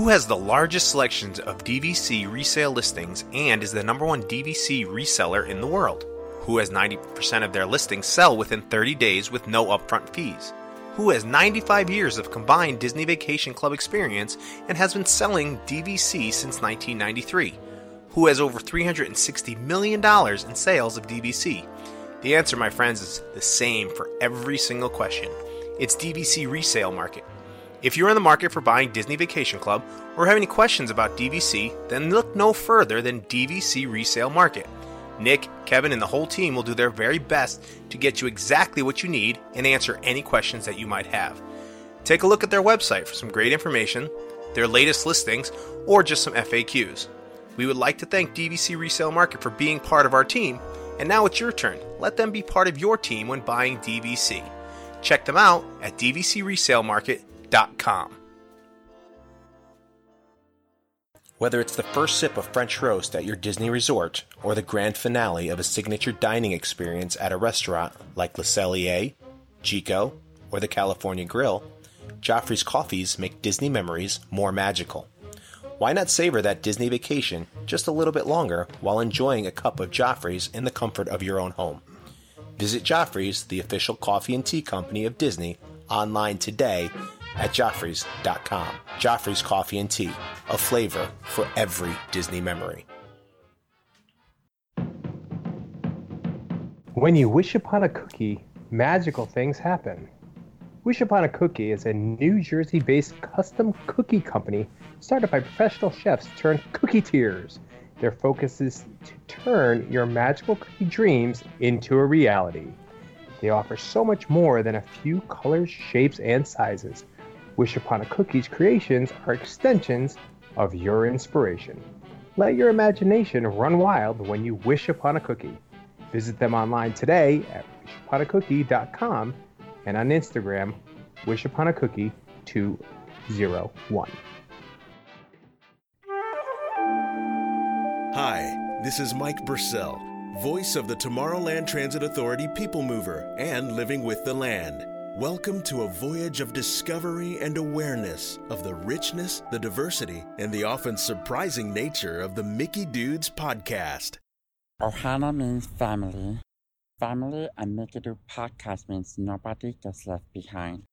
Who has the largest selections of DVC resale listings and is the number one DVC reseller in the world? Who has 90% of their listings sell within 30 days with no upfront fees? Who has 95 years of combined Disney Vacation Club experience and has been selling DVC since 1993? Who has over $360 million in sales of DVC? The answer, my friends, is the same for every single question. It's DVC resale market. If you're in the market for buying Disney Vacation Club or have any questions about DVC, then look no further than DVC Resale Market. Nick, Kevin, and the whole team will do their very best to get you exactly what you need and answer any questions that you might have. Take a look at their website for some great information, their latest listings, or just some FAQs. We would like to thank DVC Resale Market for being part of our team, and now it's your turn. Let them be part of your team when buying DVC. Check them out at Whether it's the first sip of French roast at your Disney resort or the grand finale of a signature dining experience at a restaurant like Le Cellier, Jiko, or the California Grill, Joffrey's coffees make Disney memories more magical. Why not savor that Disney vacation just a little bit longer while enjoying a cup of Joffrey's in the comfort of your own home? Visit Joffrey's, the official coffee and tea company of Disney, online today at Joffrey's.com. Joffrey's Coffee and Tea, a flavor for every Disney memory. When you wish upon a cookie, magical things happen. Wish Upon a Cookie is a New Jersey based custom cookie company started by professional chefs turned cookie tears. Their focus is to turn your magical cookie dreams into a reality. They offer so much more than a few colors, shapes, and sizes. Wish Upon a Cookie's creations are extensions of your inspiration. Let your imagination run wild when you wish upon a cookie. Visit them online today at wishuponacookie.com and on Instagram, wishuponacookie201. Hi, this is Mike Bursell, voice of the Tomorrowland Transit Authority People Mover and Living with the Land. Welcome to a voyage of discovery and awareness of the richness, the diversity, and the often surprising nature of the Mickey Dudes podcast. Ohana means family. Family and Mickey Dudes podcast means nobody gets left behind.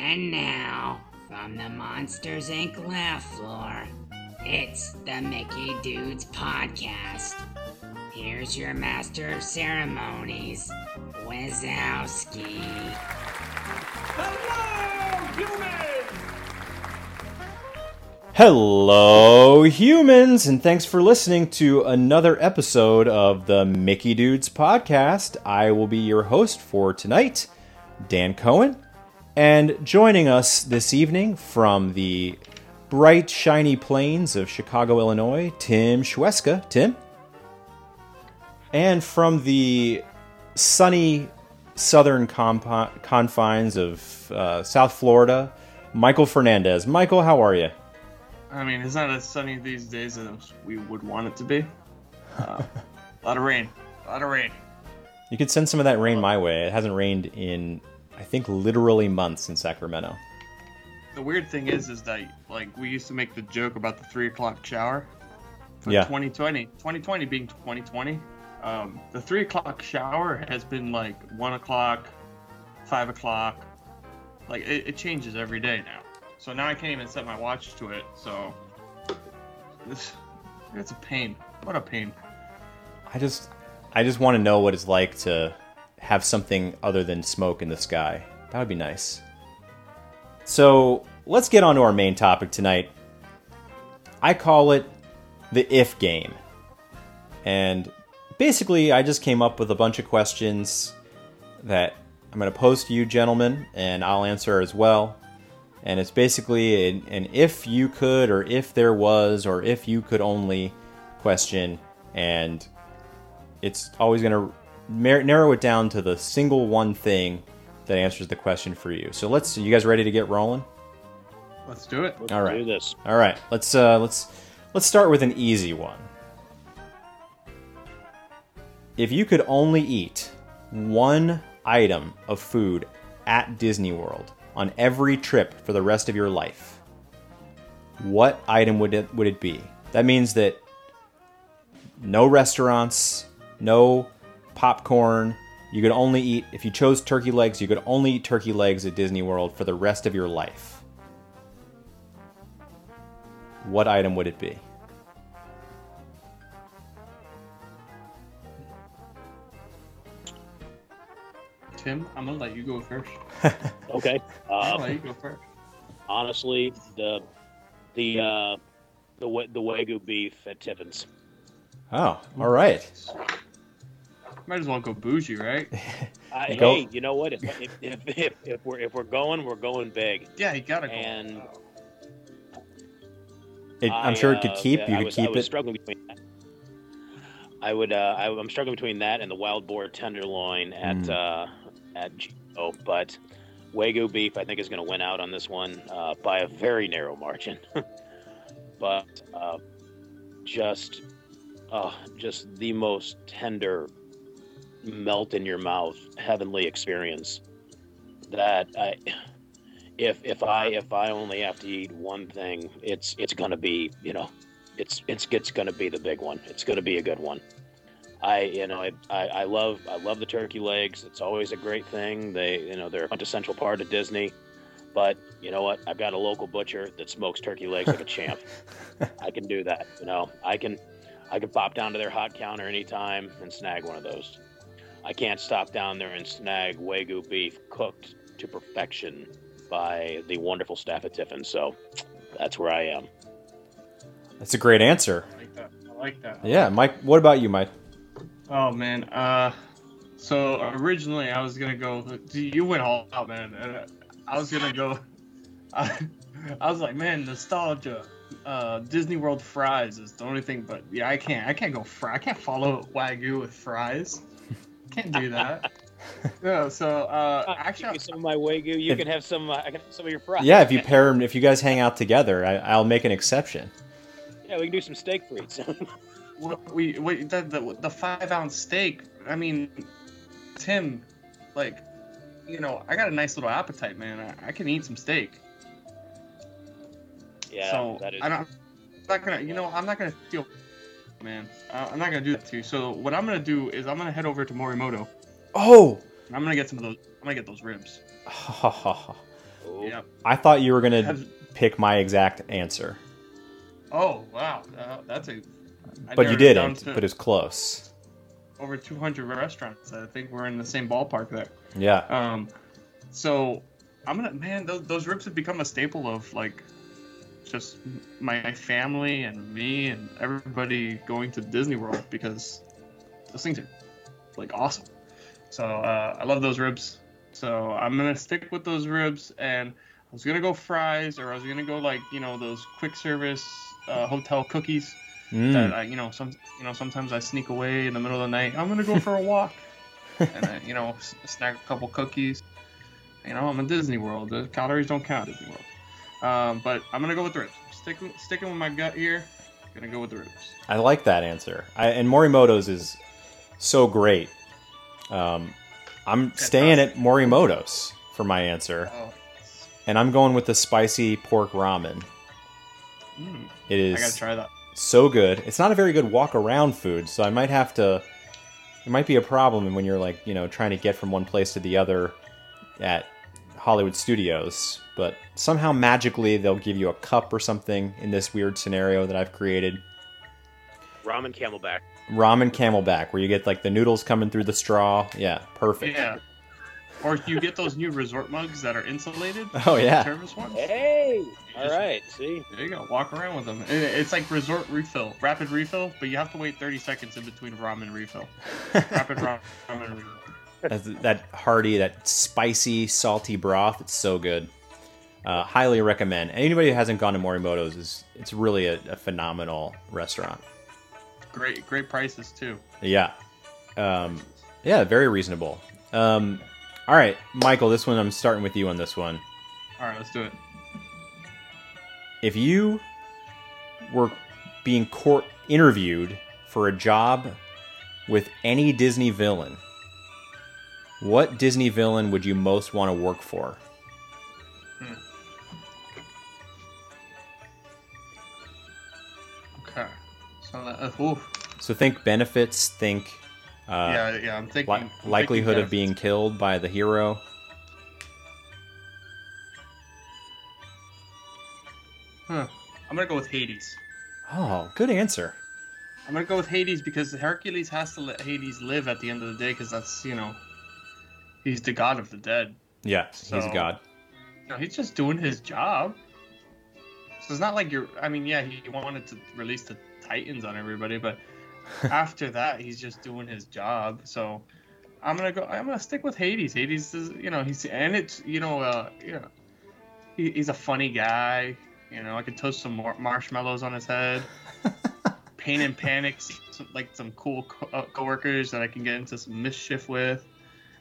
And now, from the Monsters Inc. laugh floor, it's the Mickey Dudes Podcast. Here's your master of ceremonies, Wazowski. Hello, humans, and thanks for listening to another episode of the Mickey Dudes podcast. I will be your host for tonight, Dan Cohen, and joining us this evening from the bright, shiny plains of Chicago, Illinois, Tim Schweska. Tim? And from the sunny southern compo- confines of uh, South Florida, Michael Fernandez. Michael, how are you? I mean, it's not as sunny these days as we would want it to be. Uh, a lot of rain. A lot of rain. You could send some of that rain my way. It hasn't rained in, I think, literally months in Sacramento. The weird thing is, is that like we used to make the joke about the three o'clock shower. For Yeah. 2020, 2020 being 2020, um, the three o'clock shower has been like one o'clock, five o'clock. Like it, it changes every day now. So now I can't even set my watch to it. So this, it's a pain. What a pain. I just, I just want to know what it's like to have something other than smoke in the sky. That would be nice. So let's get on to our main topic tonight. I call it the if game. And basically, I just came up with a bunch of questions that I'm going to pose to you, gentlemen, and I'll answer as well. And it's basically an, an if you could, or if there was, or if you could only question. And it's always going to narrow it down to the single one thing that answers the question for you. So let's. You guys ready to get rolling? Let's do it. All right. Do this. All right. Let's uh, let's let's start with an easy one. If you could only eat one item of food at Disney World on every trip for the rest of your life, what item would it would it be? That means that no restaurants, no popcorn. You could only eat if you chose turkey legs, you could only eat turkey legs at Disney World for the rest of your life. What item would it be? Tim, I'm gonna let you go first. Okay. I'll Uh, let you go first. honestly, the the uh, the the wagyu beef at Tiffin's. Oh, all right. Might as well go bougie, right? I, Go- hey, you know what? If, if, if, if, if we're if we're going, we're going big. Yeah, you gotta go. And It, I'm I, sure it could uh, keep. You I could was, keep I was it. struggling between that. I would. Uh, I, I'm struggling between that and the wild boar tenderloin at Mm. uh, at Jiko, but wagyu beef I think is going to win out on this one uh, by a very narrow margin. but uh, just, uh, just the most tender, melt in your mouth, heavenly experience. That I, if if I if I only have to eat one thing, it's it's gonna be you know, it's it's it's gonna be the big one. It's gonna be a good one. I you know I, I, I love I love the turkey legs. It's always a great thing. They you know they're a quintessential part of Disney. But you know what? I've got a local butcher that smokes turkey legs like a champ. I can do that. You know I can I can pop down to their hot counter anytime and snag one of those. I can't stop down there and snag wagyu beef cooked to perfection by the wonderful staff at Tiffin. So that's where I am. That's a great answer. I like that. I like that. Yeah, Mike. What about you, Mike? Oh man. Uh, so originally I was gonna go. You went all out, man. Uh, I was gonna go. I, I was like, man, nostalgia. Uh, Disney World fries is the only thing, but yeah, I can't. I can't go fry. I can't follow wagyu with fries. Can't do that. no. So uh, Give actually, me some of my wagyu. You If- can have some. Uh, I can have some of your fries. Yeah, if you pair 'em- if you guys hang out together, I, I'll make an exception. Yeah, we can do some steak frites. we we the, the the five ounce steak. I mean, Tim, like, you know, I got a nice little appetite, man. I, I can eat some steak. yeah, so that is. I don't, I'm not gonna, you know, I'm not gonna steal, man. Uh, I'm not gonna do that to you. So what I'm gonna do is I'm gonna head over to Morimoto. Oh, I'm gonna get some of those. I'm gonna get those ribs. Oh, Yep. I thought you were gonna pick my exact answer, Oh wow, uh, that's a. I but you narrowed it down didn't. But it's close. over 200 restaurants. I think we're in the same ballpark there. Yeah. Um, so I'm gonna man, those, those ribs have become a staple of like just my family and me and everybody going to Disney World because those things are like awesome. So uh, I love those ribs. So I'm gonna stick with those ribs, and I was gonna go fries, or I was gonna go like you know those quick service uh, hotel cookies Mm. that I, you know some you know sometimes I sneak away in the middle of the night. I'm gonna go for a walk, and I, you know s- snack a couple cookies. You know I'm in Disney World. The calories don't count Disney World. Um, but I'm gonna go with the ribs. Sticking sticking with my gut here. Gonna go with the ribs. I like that answer. I, and Morimoto's is so great. Um, I'm staying at Morimoto's for my answer, Oh, and I'm going with the spicy pork ramen. mm, It I gotta try that. so good. It's not a very good walk around food, so I might have to. It might be a problem when you're like you know trying to get from one place to the other at Hollywood Studios, but somehow magically they'll give you a cup or something in this weird scenario that I've created. ramen camelback. Ramen Camelback, where you get like the noodles coming through the straw. Yeah, perfect. Yeah. Or you get those new resort mugs that are insulated. Oh, yeah. Service ones. Hey, all just- right. See, There you go. Walk around with them. It's like resort refill, rapid refill, but you have to wait 30 seconds in between ramen refill. Rapid ramen refill. That hearty, that spicy, salty broth. It's so good. Uh, highly recommend. Anybody who hasn't gone to Morimoto's is it's really a, a phenomenal restaurant. Great, great prices too. Yeah, um, yeah, very reasonable. Um, all right, Michael, this one I'm starting with you on this one. All right, let's do it. If you were being court interviewed for a job with any Disney villain, what Disney villain would you most want to work for? Okay. So that, uh. So think benefits, think uh, yeah, yeah. I'm thinking li- I'm thinking likelihood of being killed by the hero. Huh. I'm gonna go with Hades. Oh, good answer. I'm gonna go with Hades because Hercules has to let Hades live at the end of the day because that's you know, he's the god of the dead. Yeah, he's a So- god. No, he's just doing his job. So it's not like you're. I mean, yeah, he wanted to release the Titans on everybody, but after that, he's just doing his job. So I'm gonna go. I'm gonna stick with Hades. Hades is, you know, he's and it's, you know, uh, you know, he, he's a funny guy. You know, I could toast some mar- marshmallows on his head. Pain and panic, some, like some cool co- uh, coworkers that I can get into some mischief with,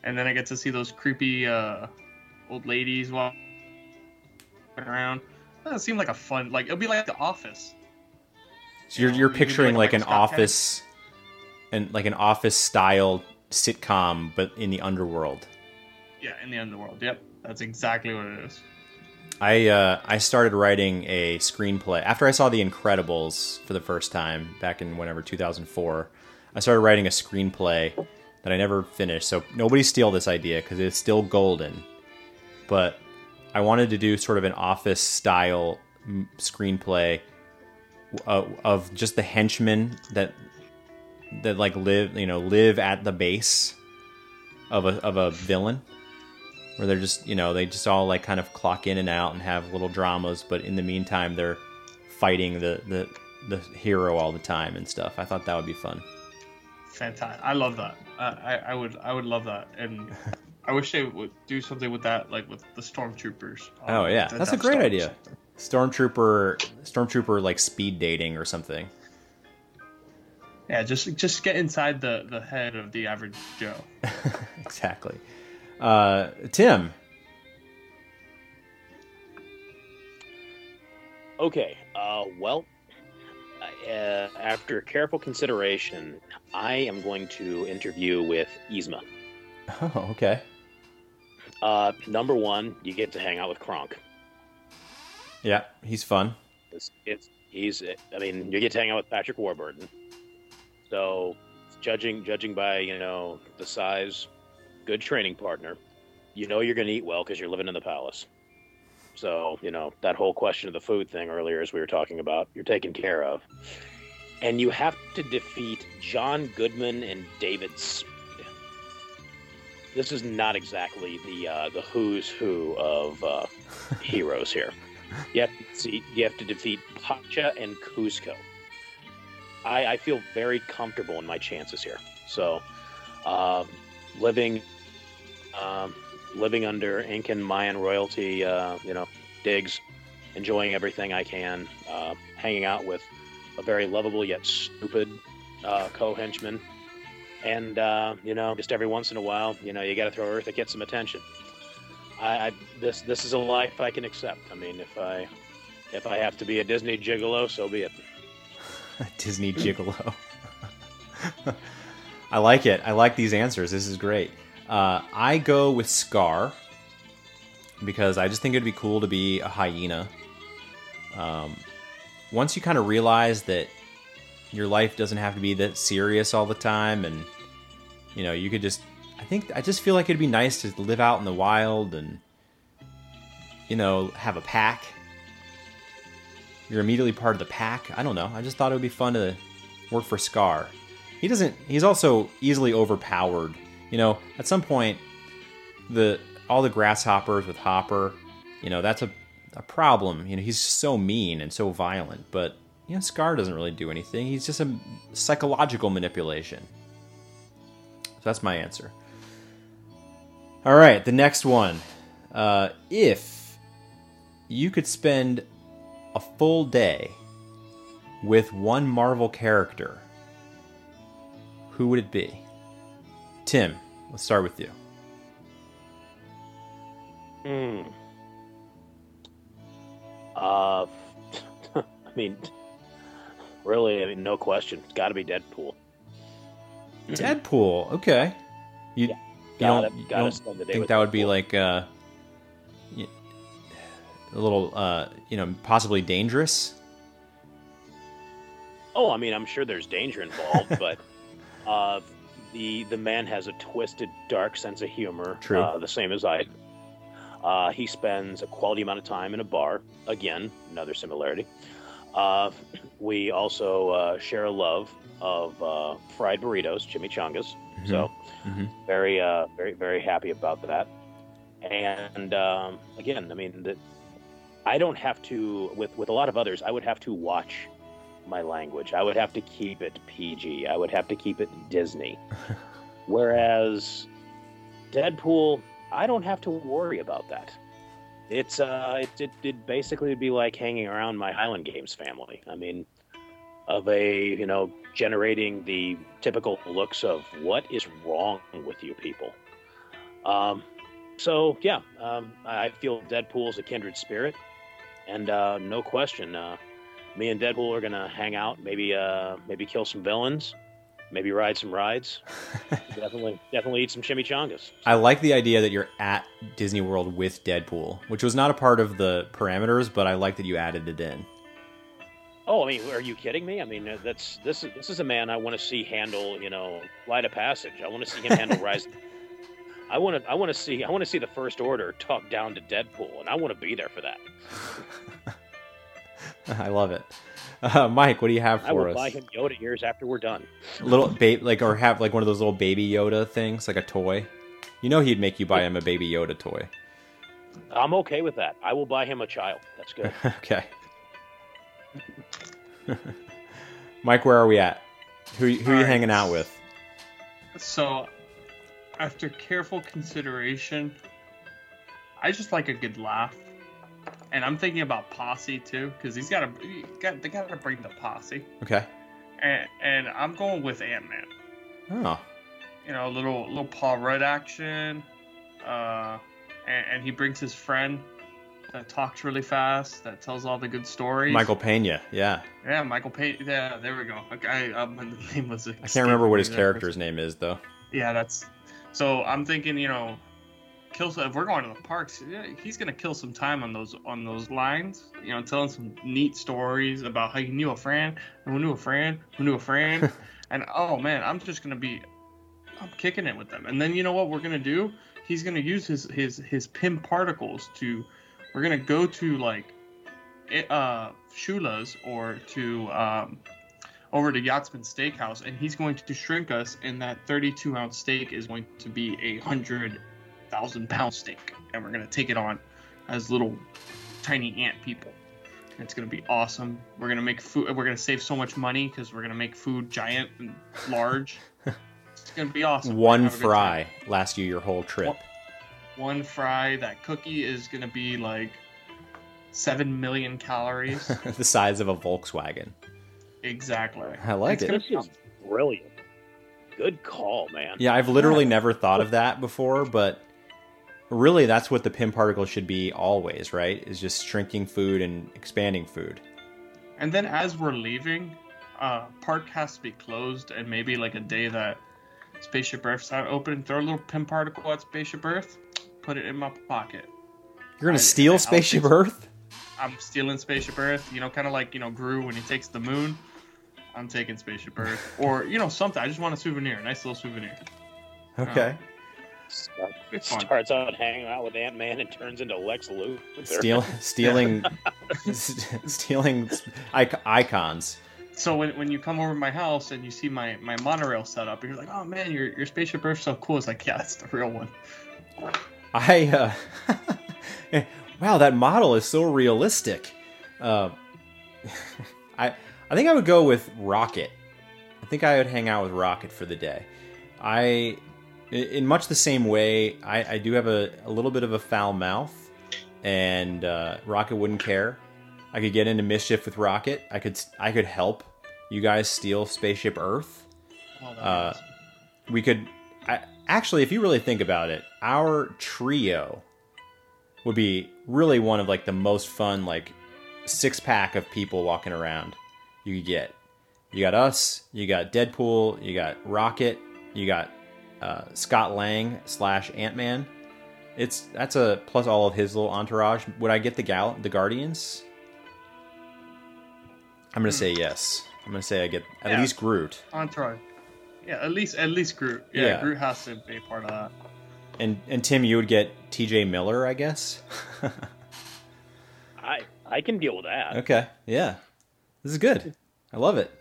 and then I get to see those creepy uh, old ladies walking around. That seemed like a fun, like it'll be like The Office. So you're know, you're you could do picturing like like an office, and like an office style sitcom, but in the underworld. Yeah, in the underworld. Yep, that's exactly what it is. I uh, I started writing a screenplay after I saw The Incredibles for the first time back in whenever 2004. I started writing a screenplay that I never finished. So nobody steal this idea because it's still golden. But I wanted to do sort of an office style mm, screenplay uh, of just the henchmen that that like live you know live at the base of a of a villain where they're just you know they just all like kind of clock in and out and have little dramas but in the meantime they're fighting the the the hero all the time and stuff i thought that would be fun Fantastic. I love that. I, I, I would I would love that, and I wish they would do something with that, like with the stormtroopers. Um, oh yeah that's a great Stars. idea stormtrooper stormtrooper like speed dating or something Yeah, just just get inside the the head of the average Joe. exactly uh tim Okay. Uh, well, uh, after careful consideration, I am going to interview with Yzma. oh okay Uh, number one, you get to hang out with Kronk. yeah he's fun It's, it's he's. I mean, you get to hang out with Patrick Warburton. So, judging judging by you know the size, good training partner. You know you're going to eat well because you're living in the palace. So you know that whole question of the food thing earlier, as we were talking about, you're taken care of. And you have to defeat John Goodman and David Spade. This is not exactly the uh, the who's who of uh, heroes here. You have to see, you have to defeat Pacha and Kuzco. I, I feel very comfortable in my chances here. So, uh, living, um, living under Incan Mayan royalty, uh, you know, digs, enjoying everything I can, uh, hanging out with a very lovable yet stupid uh, co-henchman, and uh, you know, just every once in a while, you know, you got to throw Earth to get some attention. I, I this this is a life I can accept. I mean, if I if I have to be a Disney gigolo, so be it. a Disney gigolo. I like it. I like these answers. This is great. Uh, I go with Scar because I just think it'd be cool to be a hyena. Um, once you kind of realize that your life doesn't have to be that serious all the time, and you know, you could just. I think I just feel like it'd be nice to live out in the wild and you know have a pack you're immediately part of the pack. I don't know. I just thought it would be fun to work for Scar. He doesn't. He's also easily overpowered. You know, at some point, the all the grasshoppers with Hopper, you know, that's a a problem. You know, he's so mean and so violent. But you know, Scar doesn't really do anything. He's just a psychological manipulation. So that's my answer. All right, the next one. Uh, if you could spend a full day with one Marvel character, who would it be? Tim, let's start with you. Hmm. Uh, I mean, really, I mean, no question. It's got to be Deadpool. Deadpool. Okay. You, Yeah. you Gotta- don't, you don't spend the day think that would be like uh, a little, uh, you know, possibly dangerous? Oh, I mean, I'm sure there's danger involved, but uh, the the man has a twisted, dark sense of humor. True. Uh, the same as I. Uh, he spends a quality amount of time in a bar. Again, another similarity. Uh, we also uh, share a love of uh, fried burritos, chimichangas. So Mhm. very, uh, very, very happy about that. And um, again, I mean, the, I don't have to with with a lot of others. I would have to watch my language. I would have to keep it PG. I would have to keep it Disney. Whereas Deadpool, I don't have to worry about that. It's uh, it, it it basically would be like hanging around my Highland Games family. I mean, of a you know generating the typical looks of what is wrong with you people. Um, so yeah, um, I feel Deadpool's a kindred spirit, and uh, no question, uh, me and Deadpool are gonna hang out, maybe uh, maybe kill some villains, maybe ride some rides, definitely definitely eat some chimichangas. I like the idea that you're at Disney World with Deadpool, which was not a part of the parameters, but I like that you added it in. Oh, I mean, are you kidding me? I mean, uh, that's this is this is a man I want to see handle, you know, Flight of Passage. I want to see him handle Rise. I want to I want to see I want to see the First Order talk down to Deadpool, and I want to be there for that. I love it. Uh, Mike, what do you have for us? I for will us? buy him Yoda ears after we're done. little babe, like or have like one of those little baby Yoda things, like a toy. You know he'd make you buy him a baby Yoda toy. I'm okay with that. I will buy him a child. That's good. okay. Mike, where are we at? Who who are you Alright. hanging out with? So, after careful consideration, I just like a good laugh, and I'm thinking about Posse too, because he's got to got they got to bring the Posse, Okay. and and I'm going with Ant Man. Oh, You know, a little little Paul Rudd action, uh, and, and he brings his friend that talks really fast, that tells all the good stories. Michael Pena. Yeah, Yeah, Michael Payne. Yeah, there we go. Okay, um, the name was. I can't remember what his character's name is though. Yeah, that's. So I'm thinking, you know, kill. If we're going to the parks, yeah, he's gonna kill some time on those on those lines. You know, telling some neat stories about how he knew a friend, and who knew a friend, who knew a friend, and oh man, I'm just gonna be, I'm kicking it with them. And then you know what we're gonna do? He's gonna use his his his Pym particles to. We're gonna go to like, uh, Shula's or to um, over to Yachtsman Steakhouse, and he's going to shrink us, and that 32 ounce steak is going to be a hundred thousand pound steak, and we're gonna take it on as little tiny ant people. And it's gonna be awesome. We're gonna make food. We're gonna save so much money because we're gonna make food giant and large. it's gonna be awesome. One gonna have a good fry time. last you your whole trip. One fry. That cookie is gonna be like seven million calories. the size of a Volkswagen. exactly. I like It's it. gonna This be is brilliant. Good call, man. Yeah, I've literally never thought of that before, but really that's what the Pym particle should be always, right? Is just shrinking food and expanding food. And then as we're leaving, uh, park has to be closed, and maybe like a day that Spaceship Earth's not open, throw a little Pym particle at Spaceship Earth, put it in my pocket. You're gonna I- steal I'll Spaceship fix- Earth? I'm stealing Spaceship Earth, you know, kind of like you know Gru when he takes the moon. I'm taking Spaceship Earth, or you know something. I just want a souvenir, a nice little souvenir. Okay. Start- starts out hanging out with Ant Man and turns into Lex Luthor. Steal, stealing, stealing ic- icons. So when, when you come over to my house and you see my, my monorail set up, you're like, oh man, your your Spaceship Earth's so cool. It's like, yeah, it's the real one. I, uh, wow, that model is so realistic. Uh, I, I think I would go with Rocket. I think I would hang out with Rocket for the day. I, in much the same way, I, I do have a, a little bit of a foul mouth, and uh, Rocket wouldn't care. I could get into mischief with Rocket. I could, I could help you guys steal Spaceship Earth Oh, Uh, awesome. we could I, actually if you really think about it our trio would be really one of like the most fun like six pack of people walking around you could get you got us you got deadpool you got rocket You got uh, Scott Lang slash Ant Man. It's that's a plus all of his little entourage. Would I get the gal the Guardians? I'm gonna say yes. I'm gonna say I get at Yeah. least Groot. Entourage. Yeah, at least at least Groot. Yeah, Yeah. Groot has to be part of that. And and Tim, you would get T.J. Miller, I guess. I I can deal with that. okay, yeah, this is good. I love it.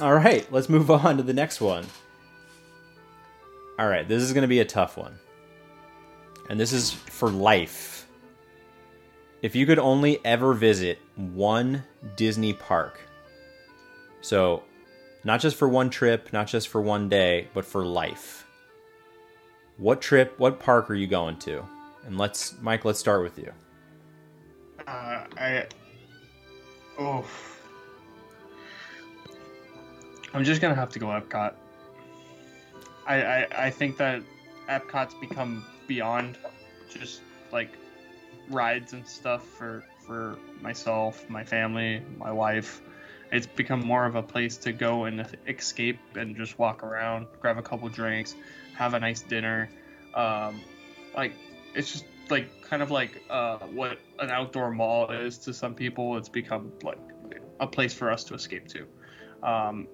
All right, let's move on to the next one. All right, this is gonna be a tough one, and this is for life. If you could only ever visit one Disney park, so not just for one trip, not just for one day, but for life. What trip, what park are you going to? And let's, Mike, let's start with you. Uh, I. Oh. I'm just gonna have to go Epcot. I, I I think that Epcot's become beyond just like rides and stuff for for myself, my family, my wife. It's become more of a place to go and escape and just walk around, grab a couple drinks, have a nice dinner. Um, like it's just like kind of like uh, what an outdoor mall is to some people. It's become like a place for us to escape to. Um,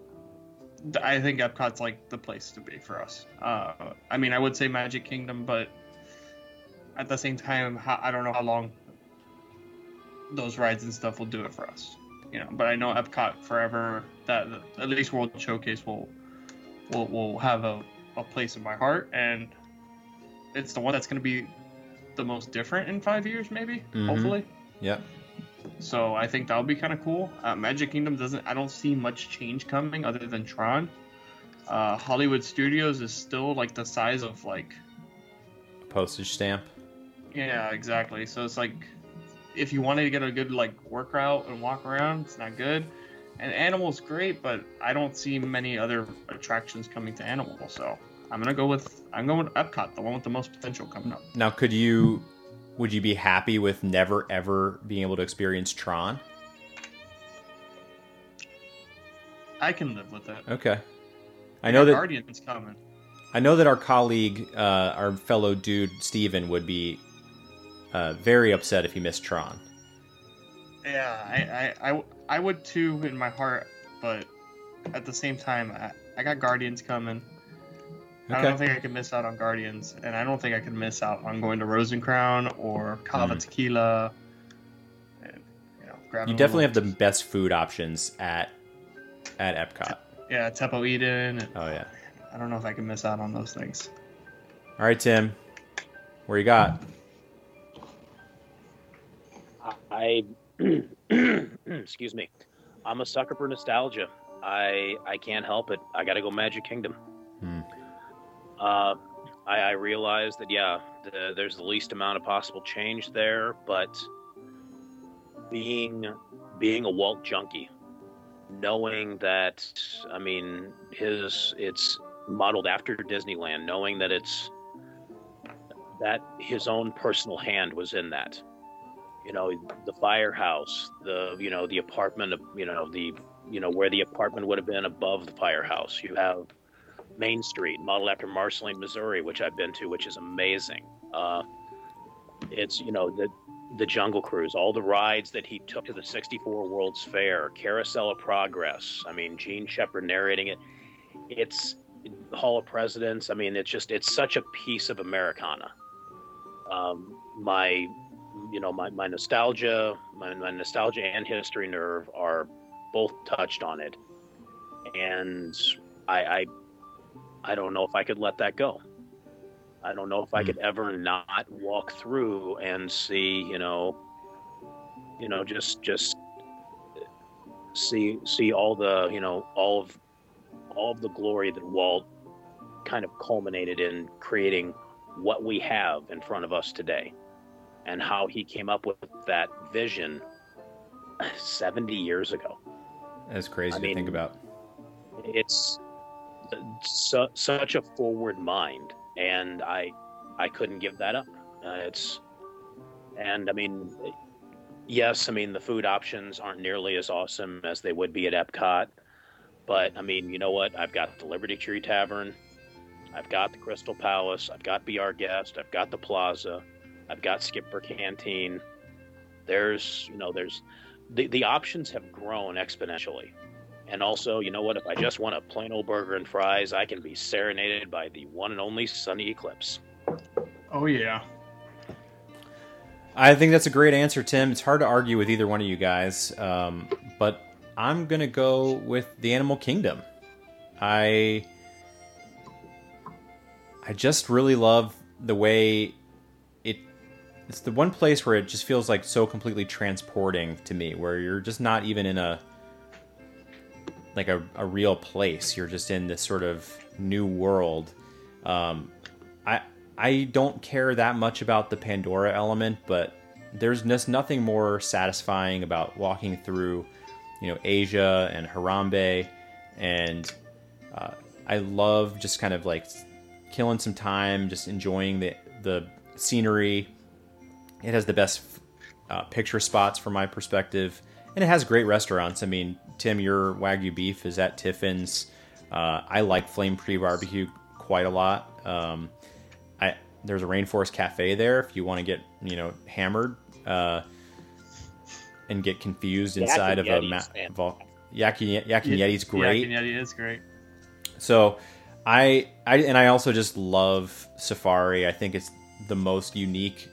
I think Epcot's like the place to be for us. Uh, I mean, I would say Magic Kingdom, but at the same time, I don't know how long those rides and stuff will do it for us. You know, but I know Epcot forever. That at least World Showcase will will will have a, a place in my heart, and it's the one that's going to be the most different in five years, maybe. Mhm. Hopefully. Yep. So I think that'll be kind of cool. Uh, Magic Kingdom doesn't. I don't see much change coming other than Tron. Uh, Hollywood Studios is still like the size of like a Postage stamp. yeah exactly. So it's like if you wanted to get a good like workout and walk around, it's not good. And Animal's great, but I don't see many other attractions coming to Animal. So I'm gonna go with I'm going with Epcot, the one with the most potential coming up. Now, could you, would you be happy with never ever being able to experience Tron? I can live with that. Okay. I know that Guardians coming. I know that our colleague, uh, our fellow dude Steven, would be uh, very upset if he missed Tron. Yeah, I, I, I, I would too in my heart, but at the same time, I, I got Guardians coming. I don't think I could miss out on Guardians, and I don't think I could miss out on going to Rose & Crown or Cava Mm. Tequila. And, you know, You a definitely have the best food options at at Epcot. yeah Teppan Edo. and Oh yeah. I don't know if I can miss out on those things. All right, Tim. Where you got? I excuse me. I'm a sucker for nostalgia. I I can't help it. I got to go Magic Kingdom. Hmm. Uh, I, I realize that yeah, the, there's the least amount of possible change there, but being being a Walt junkie, knowing that I mean his it's modeled after Disneyland, knowing that it's that his own personal hand was in that. You know the firehouse the you know the apartment you know the you know where the apartment would have been above the firehouse. You have main street modeled after marceline missouri which i've been to which is amazing. Uh, it's you know the the jungle cruise all the rides that he took to the 64 world's fair carousel of progress i mean jean shepherd narrating it. It's hall of presidents i mean it's just it's such a piece of americana. Um, my you know my, my nostalgia my, my nostalgia and history nerve are both touched on it. And I, I i don't know if i could let that go i don't know if i Hmm. could ever not walk through and see you know you know just just see see all the you know all of all of the glory that walt kind of culminated in creating what we have in front of us today and how he came up with that vision 70 years ago. That's crazy I to mean- think about. It's su- such a forward mind, and I I couldn't give that up. Uh, it's and I mean, yes, I mean the food options aren't nearly as awesome as they would be at Epcot, But I mean, you know what? I've got the Liberty Tree Tavern, I've got the Crystal Palace, I've got Be Our Guest, I've got the Plaza, I've got Skipper Canteen. There's, you know, there's the the options have grown exponentially. And also, you know what? If I just want a plain old burger and fries, I can be serenaded by the one and only Sonny Eclipse. Oh yeah. I think that's a great answer, Tim. It's hard to argue with either one of you guys, um, but I'm gonna go with the Animal Kingdom. I I just really love the way it. It's the one place where it just feels like so completely transporting to me, where you're just not even in a like a, a real place. You're just in this sort of new world. Um, I I don't care that much about the Pandora element, but there's just nothing more satisfying about walking through, you know, Asia and Harambe, and uh, I love just kind of like killing some time, just enjoying the the scenery. It has the best uh, picture spots from my perspective, and it has great restaurants. I mean, Tim, your wagyu beef is at Tiffin's. Uh, I like Flame Tree Barbecue quite a lot. Um, I there's a Rainforest Cafe there if you want to get you know hammered uh, and get confused inside of a ma- vol- Yak and Yeti, Yak and Yeti's great. Yak and Yeti is great. So, I I and I also just love Safari. I think it's the most unique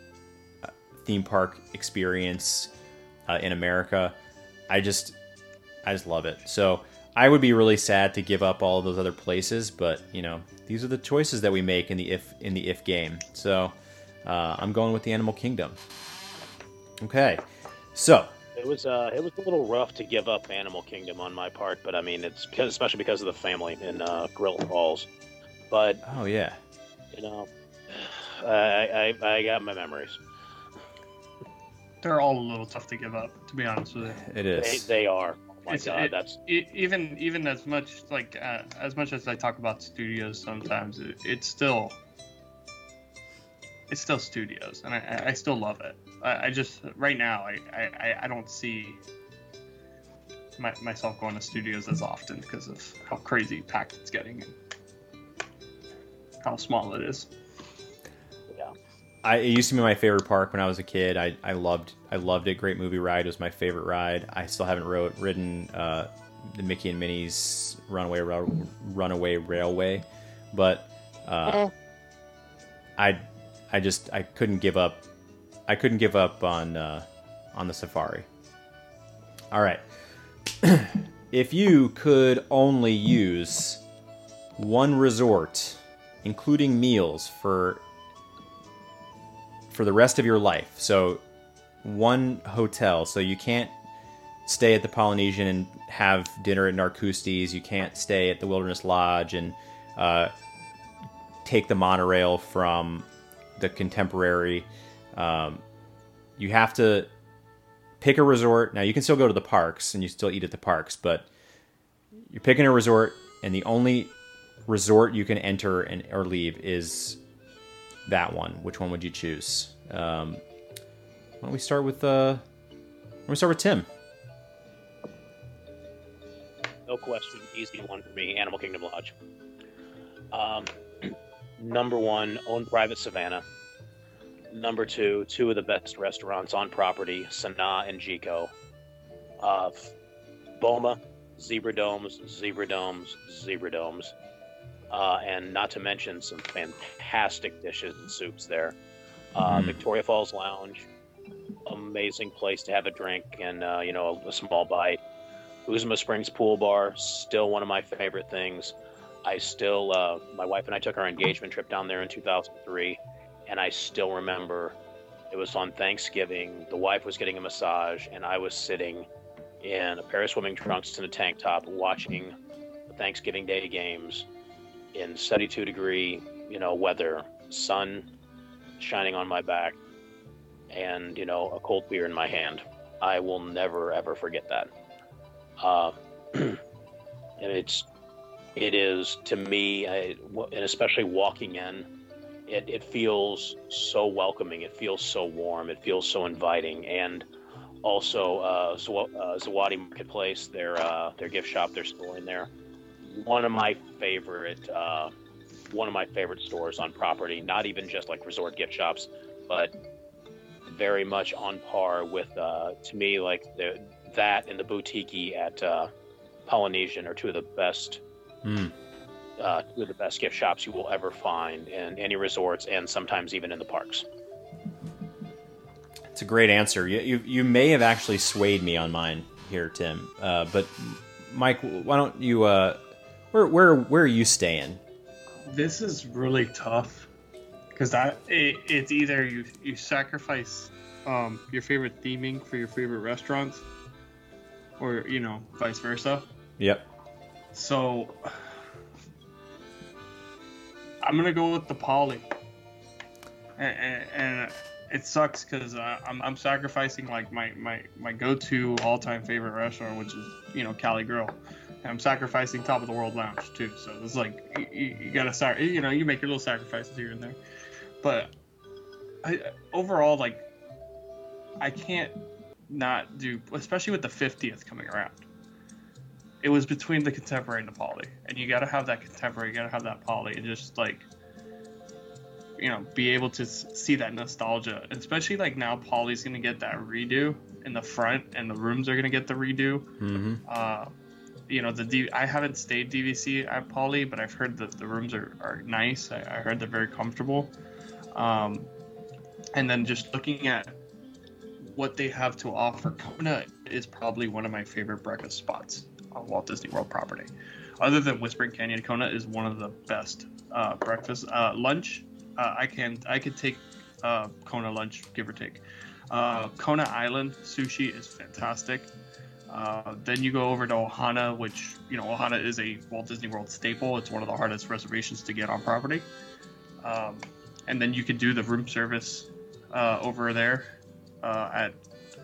uh, theme park experience uh, in America. I just I just love it. So I would be really sad to give up all of those other places, but you know these are the choices that we make in the if in the if game. So uh, I'm going with the Animal Kingdom. Okay, so It was uh, it was a little rough to give up Animal Kingdom on my part, but I mean it's because, especially because of the family in uh, Grill Falls. But oh yeah, you know, I, I I got my memories. They're all a little tough to give up, to be honest with you. it They, they are. Oh my It's- god, it- that's E- even even as much like uh, as much as I talk about studios sometimes, it, it's still it's still studios, and I- I, I still love it. I, I just right now I, I, I don't see my, myself going to studios as often because of how crazy packed it's getting and how small it is. I, it used to be my favorite park when I was a kid. I, I loved I loved it. Great movie ride was my favorite ride. I still haven't wrote, ridden uh, the Mickey and Minnie's Runaway Rail, Runaway Railway, but uh, I I just I couldn't give up. I couldn't give up on uh, on the safari. All right, if you could only use one resort, including meals, for for the rest of your life. So, one hotel. So you can't stay at the Polynesian and have dinner at Narcoossee's. You can't stay at the Wilderness Lodge and uh, take the monorail from the Contemporary. Um, you have to pick a resort. Now you can still go to the parks and you still eat at the parks, but you're picking a resort, and the only resort you can enter and or leave is that one. Which one would you choose? Um, why don't we start with uh, why don't we start with Tim? No question, easy one for me. Animal Kingdom Lodge. Um, number one, own private savannah. Number two, two of the best restaurants on property, Sanaa and Jiko. Uh, Boma, Zebra Domes, Zebra Domes, Zebra Domes. Uh, and not to mention some fantastic dishes and soups there. Uh, Mhm. Victoria Falls Lounge, amazing place to have a drink and uh, you know a, a small bite. Uzima Springs Pool Bar, still one of my favorite things. I still, uh, my wife and I took our engagement trip down there in 2003, and I still remember it was on Thanksgiving. The wife was getting a massage, and I was sitting in a pair of swimming trunks and a tank top watching the Thanksgiving Day games in 72 degree, you know, weather, sun shining on my back, and you know, a cold beer in my hand. I will never ever forget that. Uh, and it's it is to me, I, and especially walking in, it, it feels so welcoming. It feels so warm. It feels so inviting, and also uh, uh, Zawadi Marketplace, their uh, their gift shop, their store in there. One of my favorite uh, one of my favorite stores on property. Not even just like resort gift shops, but very much on par with uh, to me like the that and the boutique at uh, Polynesian are two of the best Mm. uh, two of the best gift shops you will ever find in any resorts and sometimes even in the parks. It's a great answer. You, you you may have actually swayed me on mine here, Tim. Uh, but Mike, why don't you? Uh, where where where are you staying? This is really tough because that it, it's either you you sacrifice um, your favorite theming for your favorite restaurants, or you know vice versa. Yep. So I'm gonna go with the Poly, and, and, and it sucks because I'm, I'm sacrificing like my, my, my go-to all-time favorite restaurant, which is you know Cali Grill. I'm sacrificing Top of the World Lounge too. So it's like you, you, gotta start. You know, you make your little sacrifices here and there, but I, overall, like I can't not do, especially with the 50th coming around. It was between the contemporary and the poly, and you gotta have that contemporary, you gotta have that poly, and just like you know, be able to see that nostalgia, especially like now Poly's gonna get that redo in the front, and the rooms are gonna get the redo. Mm-hmm. Uh, you know, the D- I haven't stayed DVC at Poly, but I've heard that the rooms are, are nice. I, I heard they're very comfortable. Um, and then just looking at what they have to offer, Kona is probably one of my favorite breakfast spots on Walt Disney World property. Other than Whispering Canyon, Kona is one of the best uh, breakfast uh, lunch. Uh, I can I could take uh, Kona lunch, give or take. Uh, Kona Island sushi is fantastic. Uh, then you go over to Ohana, which you know Ohana is a Walt Disney World staple. It's one of the hardest reservations to get on property. Um, and then you can do the room service uh, over there uh, at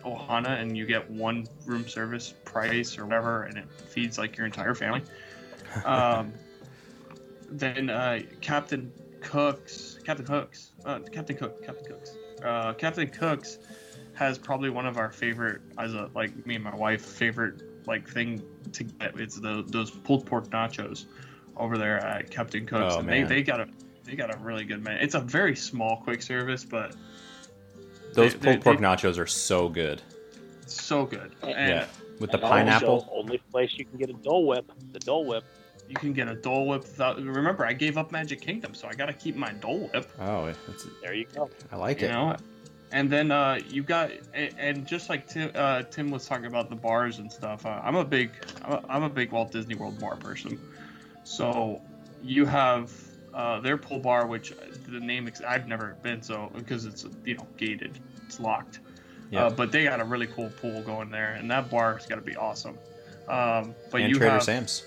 Ohana, and you get one room service price or whatever, and it feeds like your entire family. Um, then uh, Captain Cook's, Captain Hooks, uh, Captain Cook, Captain Cook's, uh, Captain Cook's has probably one of our favorite, as a like me and my wife favorite like thing to get. It's the those pulled pork nachos over there at Captain Cook's, Oh, and man. they they got a they got a really good man. It's a very small quick service, but Those They- pulled they- pork they- nachos are so good. so good. And yeah, with the And pineapple. Also, only place you can get a Dole Whip, the Dole Whip. you can get a Dole Whip. Without, remember, I gave up Magic Kingdom, so I got to keep my Dole Whip. Oh, that's, There you go. I like you it. know and then uh, you got and, just like tim, uh, tim was talking about the bars and stuff uh, i'm a big I'm a big walt disney world bar person so you have uh, their pool bar which the name i've never been so because it's you know gated it's locked Yeah. uh, but they got a really cool pool going there and that bar's got to be awesome um, but and you Trader have Sam's.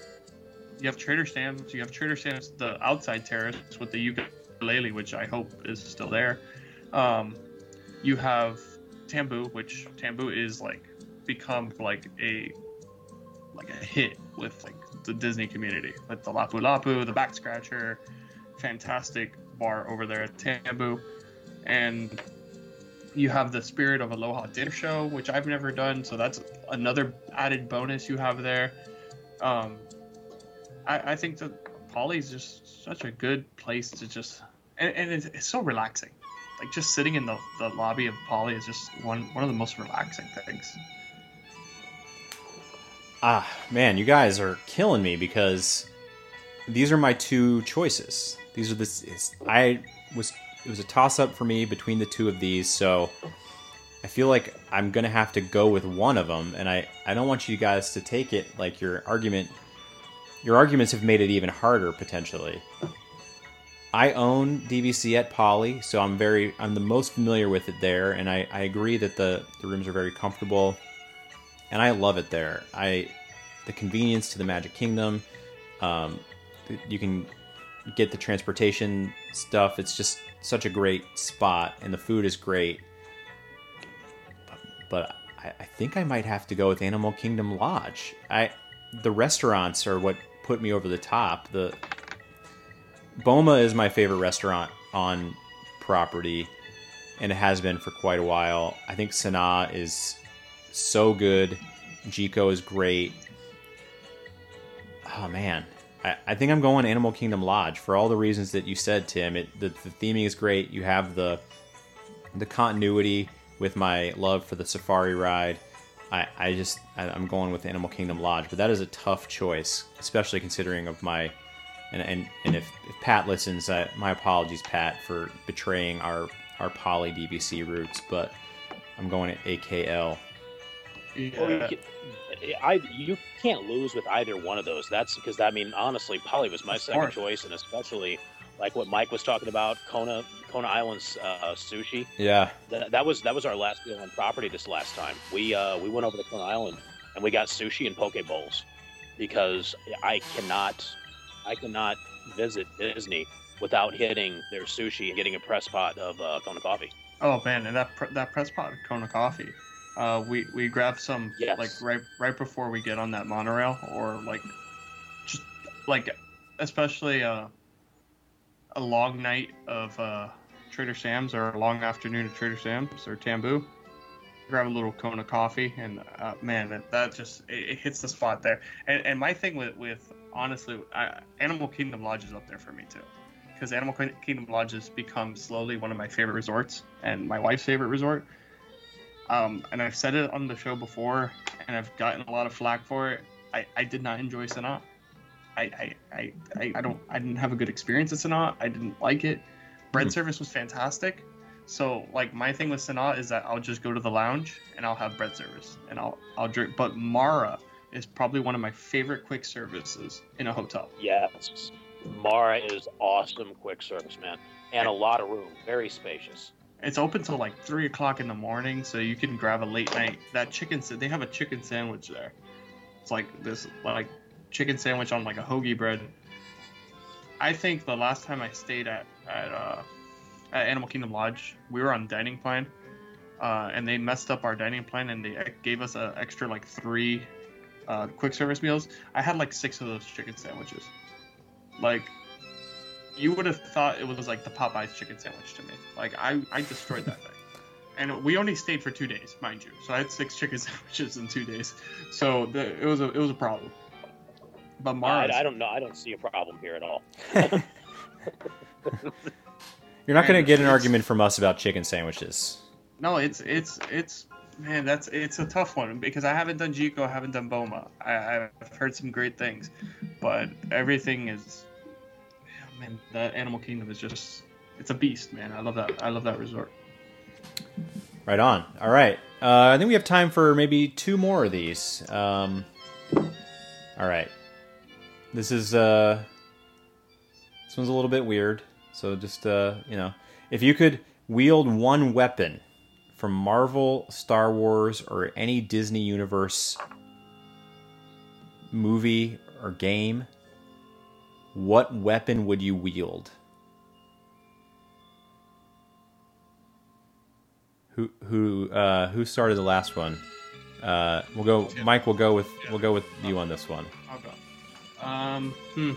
you have Trader Sam's. You have Trader Sam's, the outside terrace with the ukulele, which I hope is still there. Um, you have Tambu, which Tambu is like become like a like a hit with like the Disney community with the Lapu Lapu, the Back Scratcher, fantastic bar over there at Tambu, and you have the Spirit of Aloha Dinner Show, which I've never done, so that's another added bonus you have there. Um, I, I think that Poly's just such a good place to just, and, and it's, it's so relaxing. Like just sitting in the, the lobby of Poly is just one one of the most relaxing things. Ah, man, you guys are killing me because these are my two choices. These are the it's, I was it was a toss up for me between the two of these, so I feel like I'm gonna have to go with one of them, and I I don't want you guys to take it like your argument. Your arguments have made it even harder potentially. I own DVC at Poly, so I'm very I'm the most familiar with it there, and I, I agree that the, the rooms are very comfortable and I love it there. I the convenience to the Magic Kingdom. Um, you can get the transportation stuff. It's just such a great spot, and the food is great. But, I, I think I might have to go with Animal Kingdom Lodge. I the restaurants are what put me over the top. The Boma is my favorite restaurant on property, and it has been for quite a while. I think Sanaa is so good. Jiko is great. Oh man, I, I think I'm going Animal Kingdom Lodge for all the reasons that you said, Tim. It the, the theming is great. You have the the continuity with my love for the safari ride. I, I just I, I'm going with Animal Kingdom Lodge, but that is a tough choice, especially considering of my and and, and if, if Pat listens, I, my apologies, Pat, for betraying our our poly DVC roots, but I'm going at AKL. Well, Yeah. you, can, I, you can't lose with either one of those. That's because I mean, honestly, Poly was my Of second course. choice, and especially like what Mike was talking about, Kona Kona Island's uh, sushi. Yeah, That, that was that was our last deal on property this last time. We uh, we went over to Kona Island and we got sushi and poke bowls because I cannot I cannot visit Disney without hitting their sushi and getting a press pot of uh, Kona coffee. Oh man, and that pr- that press pot of Kona coffee. Uh, we we grab some Yes. like right right before we get on that monorail, or like just like especially uh, a long night of uh, Trader Sam's or a long afternoon at Trader Sam's or Tambu. Grab a little Kona coffee, and uh, man, that, that just it, it hits the spot there. And, and my thing with with honestly, I, Animal Kingdom Lodge is up there for me too because Animal Kingdom Lodge has become slowly one of my favorite resorts and my wife's favorite resort. Um, and I've said it on the show before, and I've gotten a lot of flack for it. I, I did not enjoy Sanaa. I, I, I, I, don't I didn't have a good experience at Sanaa. I didn't like it. Bread Hmm. service was fantastic. So like my thing with Sanaa is that I'll just go to the lounge and I'll have bread service and I'll I'll drink. But Mara is probably one of my favorite quick services in a hotel. Yes, Mara is awesome quick service, man, and a lot of room, very spacious. It's open till like three o'clock in the morning, so you can grab a late night. That chicken, they have a chicken sandwich there. It's like this, like chicken sandwich on like a hoagie bread. I think the last time I stayed at at, uh, at Animal Kingdom Lodge, we were on dining plan, uh, and they messed up our dining plan, and they gave us an extra like three uh, quick service meals. I had like six of those chicken sandwiches. Like you would have thought it was like the Popeyes chicken sandwich to me. Like I, I destroyed that thing. And we only stayed for two days, mind you. So I had six chicken sandwiches in two days. So the, it was a it was a problem. But I, Mars, I don't know. I don't see a problem here at all. you're not going to get an argument from us about chicken sandwiches. no, it's it's it's man, that's it's a tough one because I haven't done Jiko, I haven't done Boma. I, I've heard some great things, but everything is, man, that Animal Kingdom is just it's a beast, man. I love that. I love that resort. Right on. All right. Uh, I think we have time for maybe two more of these. Um, all right. This is uh, this one's a little bit weird. So just uh, you know, if you could wield one weapon from Marvel, Star Wars, or any Disney universe movie or game, what weapon would you wield? Who who uh, who started the last one? Uh, we'll go. Mike. We'll go with we'll go with you on this one. I'll go. Um, hmm.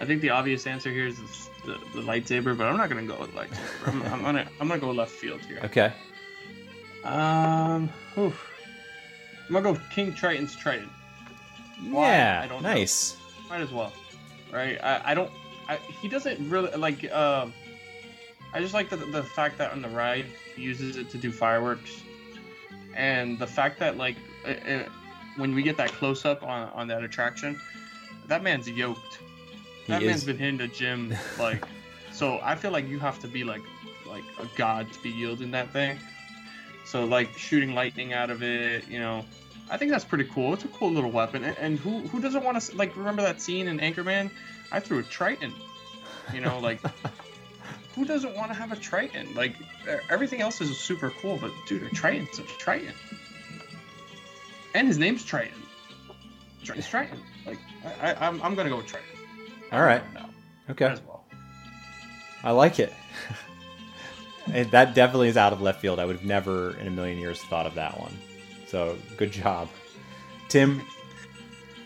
I think the obvious answer here is the, the lightsaber, but I'm not gonna go with lightsaber. I'm, I'm gonna I'm gonna go left field here. Okay. Um, oof. I'm gonna go King Triton's Triton. Why? Yeah. I don't know. nice. Might as well, right? I, I don't. I, he doesn't really like. Um, I just like the the fact that on the ride he uses it to do fireworks, and the fact that like uh, uh, when we get that close up on on that attraction, that man's yoked. He That man's is- been hitting the gym like. so I feel like you have to be like like a god to be yielding that thing. So like shooting lightning out of it, you know, I think that's pretty cool. It's a cool little weapon. And, and who who doesn't want to like remember that scene in Anchorman? I threw a Triton. You know, like who doesn't want to have a Triton? Like everything else is super cool, but dude, a Triton's a Triton. And his name's Triton. Triton. Like I, I I'm I'm gonna go with Triton. All right. No, Okay. as well. I like it. It- that definitely is out of left field. I would have never in a million years thought of that one. So good job, Tim.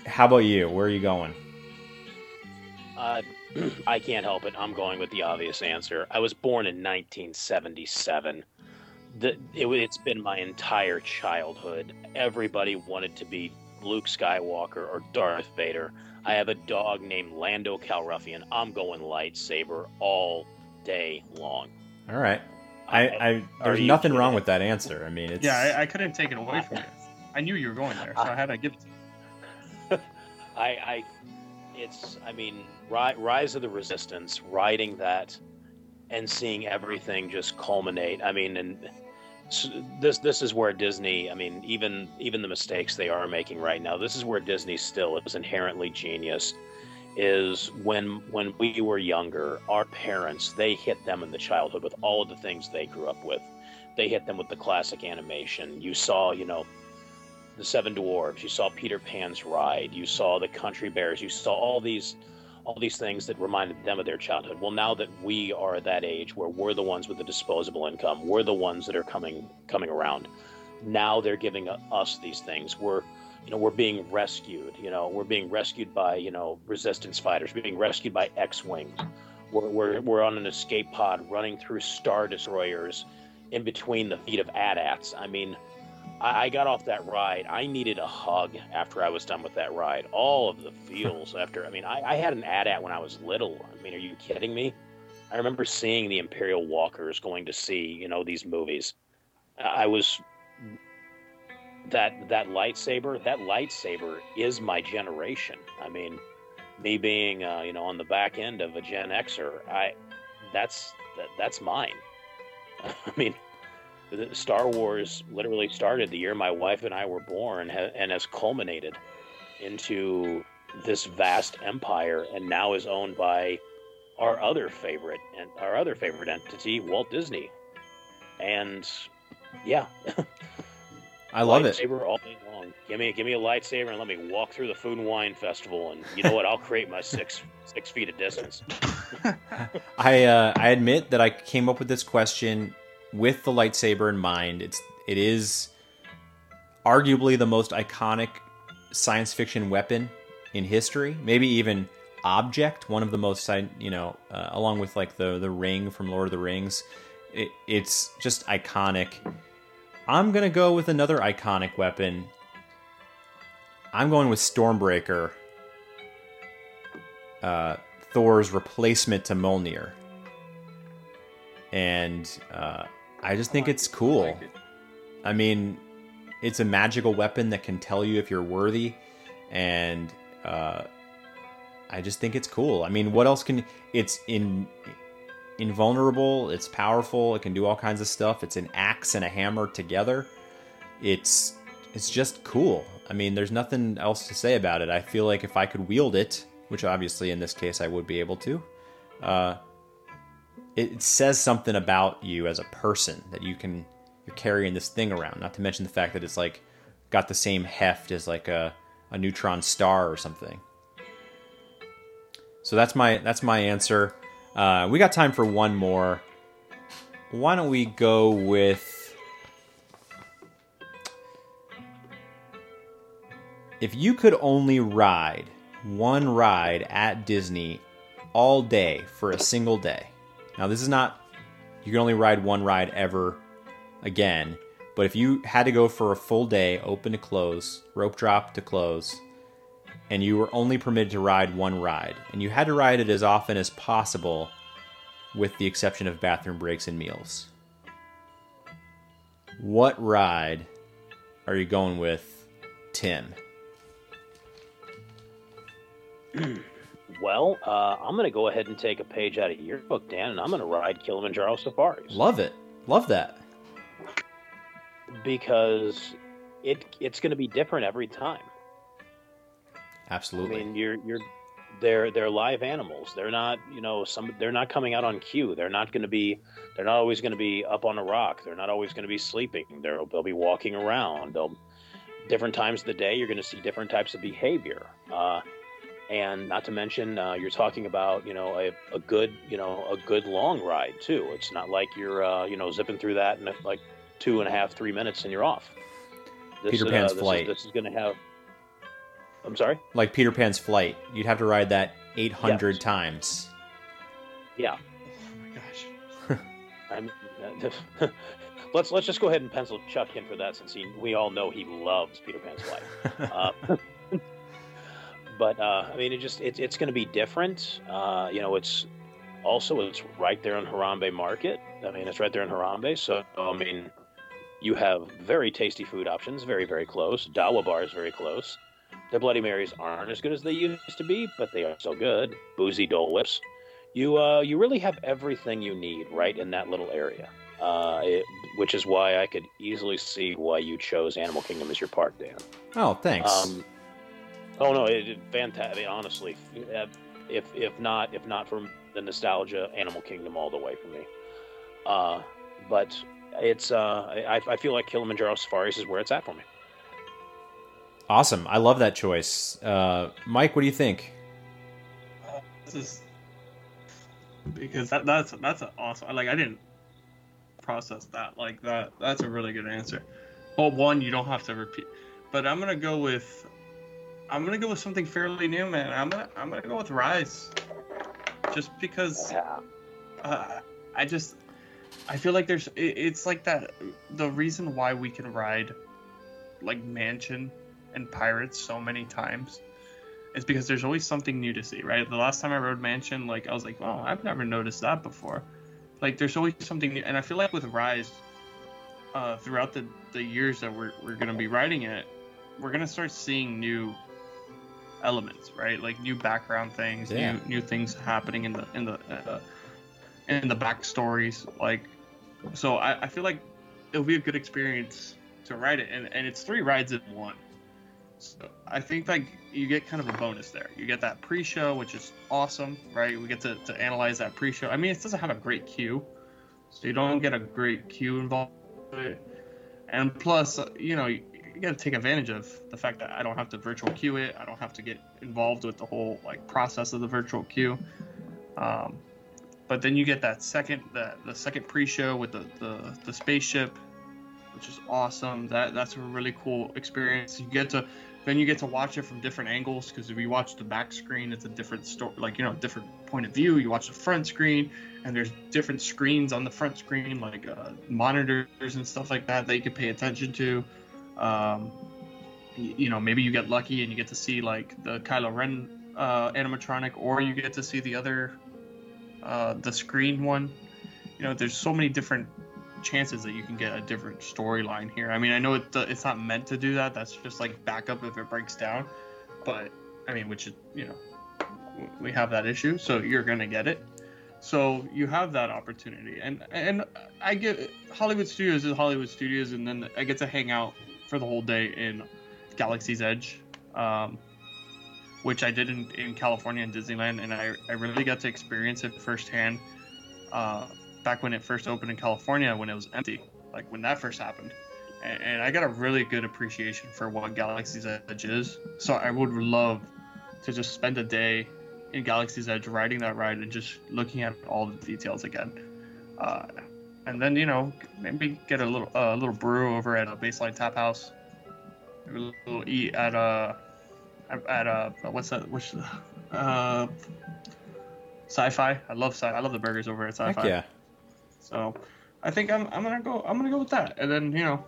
How about you? Where are you going? Uh, I can't help it. I'm going with the obvious answer. I was born in 1977. The, it, it's been my entire childhood. Everybody wanted to be Luke Skywalker or Darth Vader. I have a dog named Lando Calrissian. I'm going lightsaber all day long. All right. I, I there's nothing wrong with that answer. I mean, it's Yeah, I, I couldn't take it away from you. I knew you were going there, so I had to give it to you. I, I, it's, I mean, ri- Rise of the Resistance, riding that, and seeing everything just culminate. I mean, and this this is where Disney. I mean, even even the mistakes they are making right now. This is where Disney still is inherently genius. Is when when we were younger, our parents they hit them in the childhood with all of the things they grew up with. They hit them with the classic animation. You saw, you know, the Seven Dwarves. You saw Peter Pan's Ride. You saw the Country Bears. You saw all these, all these things that reminded them of their childhood. Well, now that we are at that age where we're the ones with the disposable income, we're the ones that are coming coming around. Now they're giving us these things. We're, you know, we're being rescued. You know, we're being rescued by you know resistance fighters. We're being rescued by X-wings. We're, we're, we're on an escape pod running through star destroyers in between the feet of AT-ATs. I mean, I, I got off that ride. I needed a hug after I was done with that ride. All of the feels after. I mean, I, I had an AT-AT when I was little. I mean, are you kidding me? I remember seeing the Imperial Walkers going to see, you know, these movies. I was that that lightsaber. That lightsaber is my generation. I mean, me being, uh, you know, on the back end of a Gen Xer, I that's that, that's mine. I mean, Star Wars literally started the year my wife and I were born and has culminated into this vast empire and now is owned by our other favorite and our other favorite entity, Walt Disney. And yeah, I love it. lightsaber all day long. Give me give me a lightsaber and let me walk through the Food and Wine Festival and you know what? I'll create my six six feet of distance. I uh, I admit that I came up with this question with the lightsaber in mind. It's it is arguably the most iconic science fiction weapon in history. Maybe even object, one of the most you know, uh, along with like the the ring from Lord of the Rings. It, it's just iconic. I'm gonna go with another iconic weapon. I'm going with Stormbreaker. Uh, Thor's replacement to Mjolnir. And uh, I just think it's cool. Like it. I mean, it's a magical weapon that can tell you if you're worthy, and uh, I just think it's cool. I mean, what else can it's in invulnerable? It's powerful. It can do all kinds of stuff. It's an axe and a hammer together. It's it's just cool. I mean, there's nothing else to say about it. I feel like if I could wield it, which obviously in this case I would be able to, uh, it, says something about you as a person that you can you're carrying this thing around. Not to mention the fact that it's like got the same heft as like a, a neutron star or something. So that's my that's my answer. Uh, we got time for one more. Why don't we go with if you could only ride one ride at Disney all day for a single day. Now this is not you can only ride one ride ever again, but if you had to go for a full day, open to close, rope drop to close, and you were only permitted to ride one ride, and you had to ride it as often as possible, with the exception of bathroom breaks and meals. What ride are you going with, Tim? Well, uh, I'm going to go ahead and take a page out of your book, Dan, and I'm going to ride Kilimanjaro safaris Love it. Love that. because it it's going to be different every time. Absolutely. I mean, you're you're they're they're live animals. They're not you know some they're not coming out on cue. They're not going to be they're not always going to be up on a rock. They're not always going to be sleeping. They'll they'll be walking around. They'll different times of the day. You're going to see different types of behavior. Uh, and not to mention, uh, you're talking about you know a, a good you know a good long ride too. It's not like you're uh, you know zipping through that in like two and a half three minutes and you're off. This, Peter uh, Pan's this flight. Is, this is going to have. I'm sorry. like Peter Pan's flight, you'd have to ride that 800 Yes. times. Yeah. Oh my gosh. I'm, let's let's just go ahead and pencil Chuck in for that, since he, we all know he loves Peter Pan's Flight. but uh, I mean, it just it, it's going to be different. Uh, you know, it's also it's right there in Harambe Market. I mean, it's right there in Harambe, so I mean, you have very tasty food options, very very close. Dawa Bar is very close. The Bloody Marys aren't as good as they used to be, but they are still good. Boozy Dole Whips. You uh, you really have everything you need right in that little area. Uh, it, which is why I could easily see why you chose Animal Kingdom as your park, Dan. Oh, thanks. Um, oh no, it, it fantastic. Honestly, uh, if if not if not for the nostalgia, Animal Kingdom all the way for me. Uh, but it's uh, I, I feel like Kilimanjaro Safaris is where it's at for me. awesome. I love that choice. Uh, Mike, what do you think? This is because that that's that's an awesome. Like I didn't process that like that. That's a really good answer. Well, one you don't have to repeat, but I'm gonna go with I'm gonna go with something fairly new, man. I'm gonna I'm gonna go with Rise, just because Yeah. uh, I just I feel like there's it, it's like that the reason why we can ride like Mansion and Pirates so many times is because there's always something new to see, right? The last time I rode Mansion, like I was like, oh, I've never noticed that before. Like there's always something new, and I feel like with Rise, uh, throughout the the years that we're we're gonna be riding it, we're gonna start seeing new elements, right? Like new background things, Yeah. new new things happening in the in the uh, in the backstories. Like, so I, I feel like it'll be a good experience to ride it, and and it's three rides in one. So I think like you get kind of a bonus there. You get that pre-show, which is awesome, right? We get to, to analyze that pre-show. I mean, it doesn't have a great queue, so you don't get a great queue involved. with it. And plus, uh, you know, you, got to take advantage of the fact that I don't have to virtual queue it. I don't have to get involved with the whole like process of the virtual queue. Um, but then you get that second, that the second pre-show with the the, the spaceship, which is awesome. That that's a really cool experience. You get to then you get to watch it from different angles because if you watch the back screen, it's a different story, like you know, different point of view. You watch the front screen, and there's different screens on the front screen, like uh, monitors and stuff like that that you can pay attention to. Um, you know, maybe you get lucky and you get to see like the Kylo Ren uh, animatronic, or you get to see the other, uh, the screen one. You know, there's so many different chances that you can get a different storyline here. I mean, I know it, it's not meant to do that. That's just like backup if it breaks down. But I mean, which is you know, we have that issue, so you're gonna get it. So you have that opportunity, and and I get Hollywood Studios is Hollywood Studios, and then I get to hang out for the whole day in Galaxy's Edge, um, which I did in, in California and Disneyland, and I, I really got to experience it firsthand. Uh, back when it first opened in California when it was empty, like when that first happened. And, and I got a really good appreciation for what Galaxy's Edge is. So I would love to just spend a day in Galaxy's Edge riding that ride and just looking at all the details again. Uh, and then you know maybe get a little a little brew over at a Baseline Tap House. Maybe a little eat at a at a uh, what's that? Which uh, sci-fi. I love sci. I love the burgers over at sci-fi. Heck yeah. So I think I'm, I'm gonna go I'm gonna go with that. And then, you know,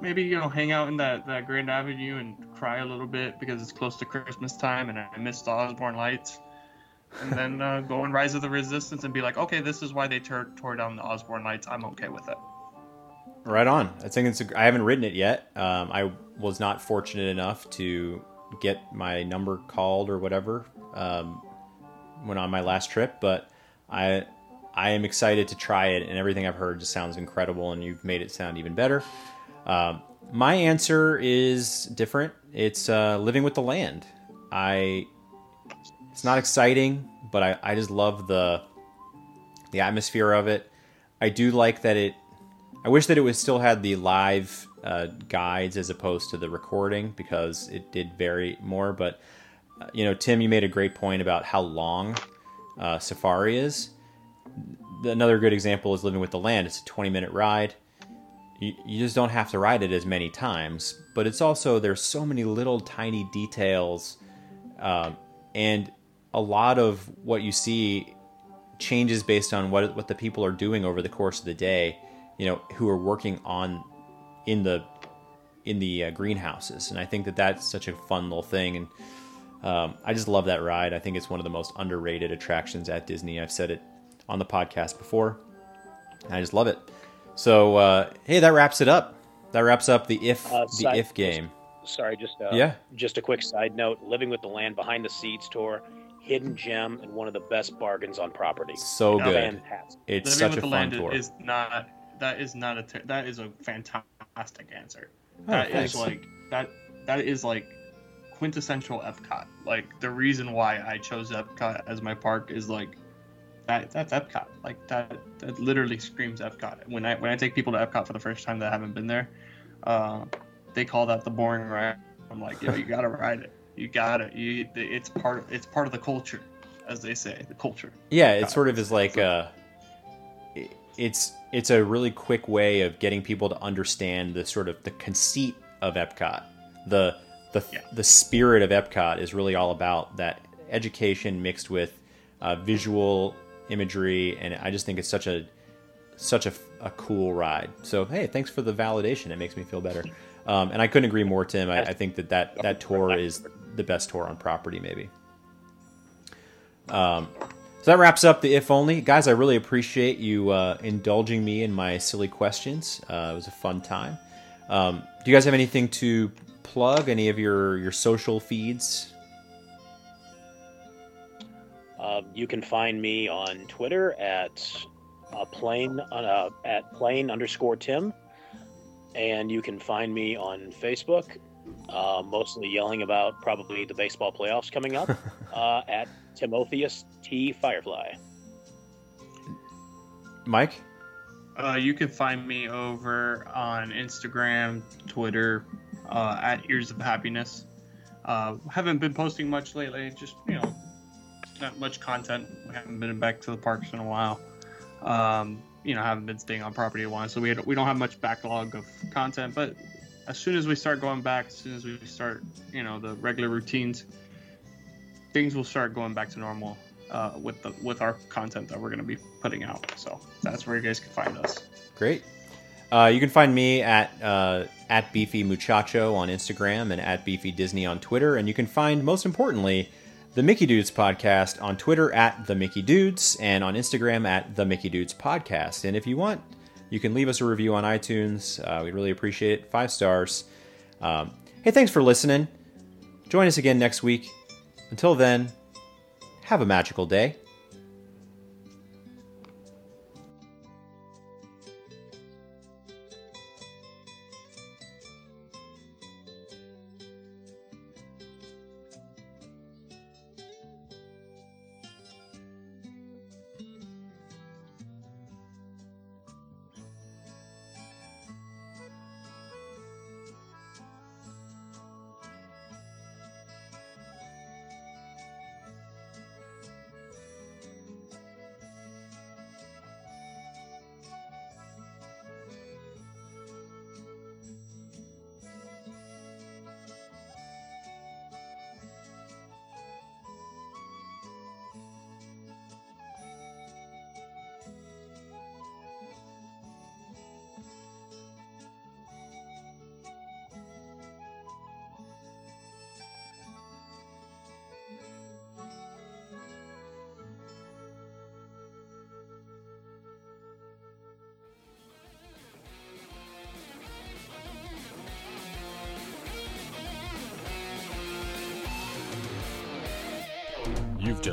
maybe, you know, hang out in that, that Grand Avenue and cry a little bit because it's close to Christmas time and I missed the Osborne lights. And then uh, go and Rise of the Resistance and be like, okay, this is why they tore, tore down the Osborne lights. I'm okay with it. Right on. I think it's. A, I haven't written it yet. Um, I was not fortunate enough to get my number called or whatever um, when on my last trip, but I I am excited to try it, and everything I've heard just sounds incredible, and you've made it sound even better. Um, my answer is different. It's uh, living with the land. I. It's not exciting, but I, I just love the the atmosphere of it. I do like that it. I wish that it was still had the live uh, guides as opposed to the recording because it did vary more. But uh, you know, Tim, you made a great point about how long uh, Safari is. Another good example is Living with the Land. It's a 20 minute ride. You, you just don't have to ride it as many times, but it's also there's so many little tiny details, um, and a lot of what you see changes based on what what the people are doing over the course of the day. you know, who are working on in the in the uh, greenhouses, and I think that that's such a fun little thing, and um, I just love that ride. I think it's one of the most underrated attractions at Disney. I've said it on the podcast before. I just love it. So uh, hey, that wraps it up. That wraps up the if Uh, the if game. Sorry, just uh, Yeah. Just a quick side note: Living with the Land Behind the Seeds tour, hidden gem and one of the best bargains on property. So Yeah. good. Fantastic. It's Living such with a the fun land tour. is not that is not a ter- that is a fantastic answer. Oh, That is thanks. like that that is like quintessential Epcot. Like the reason why I chose Epcot as my park is like that that's Epcot. Like that that literally screams Epcot. When I when I take people to Epcot for the first time that haven't been there, uh, they call that the boring ride. I'm like, yo, you gotta ride it. You gotta. You it's part it's part of the culture, as they say, the culture. Yeah, it sort of is like a. It's it's a really quick way of getting people to understand the sort of the conceit of Epcot. The the Yeah. the spirit of Epcot is really all about that education mixed with uh, visual imagery, and I just think it's such a such a, a cool ride. So hey, thanks for the validation. It makes me feel better. Um, and I couldn't agree more, Tim. I, I think that, that that tour is the best tour on property, maybe. Um, so that wraps up the if only guys. I really appreciate you uh, indulging me in my silly questions. Uh, it was a fun time. Um, do you guys have anything to plug? Any of your your social feeds? Um, you can find me on Twitter at uh, plane uh, at plane underscore Tim, and you can find me on Facebook, uh, mostly yelling about probably the baseball playoffs coming up uh, at Timotheus T Firefly. Mike? Uh, you can find me over on Instagram, Twitter, uh, at Ears of Happiness. Uh, haven't been posting much lately, just, you know, not much content. We haven't been back to the parks in a while. Um, you know, haven't been staying on property a while, so we, had, we don't have much backlog of content. But as soon as we start going back, as soon as we start, you know, the regular routines, things will start going back to normal uh, with the with our content that we're going to be putting out. So that's where you guys can find us. Great. Uh, you can find me at uh, at Beefy Muchacho on Instagram and at Beefy Disney on Twitter, and you can find most importantly the Mickey Dudes podcast on Twitter at the Mickey Dudes and on Instagram at the Mickey Dudes podcast. And if you want, you can leave us a review on iTunes. Uh, we'd really appreciate it. Five stars. Um, hey, thanks for listening. Join us again next week. Until then, have a magical day.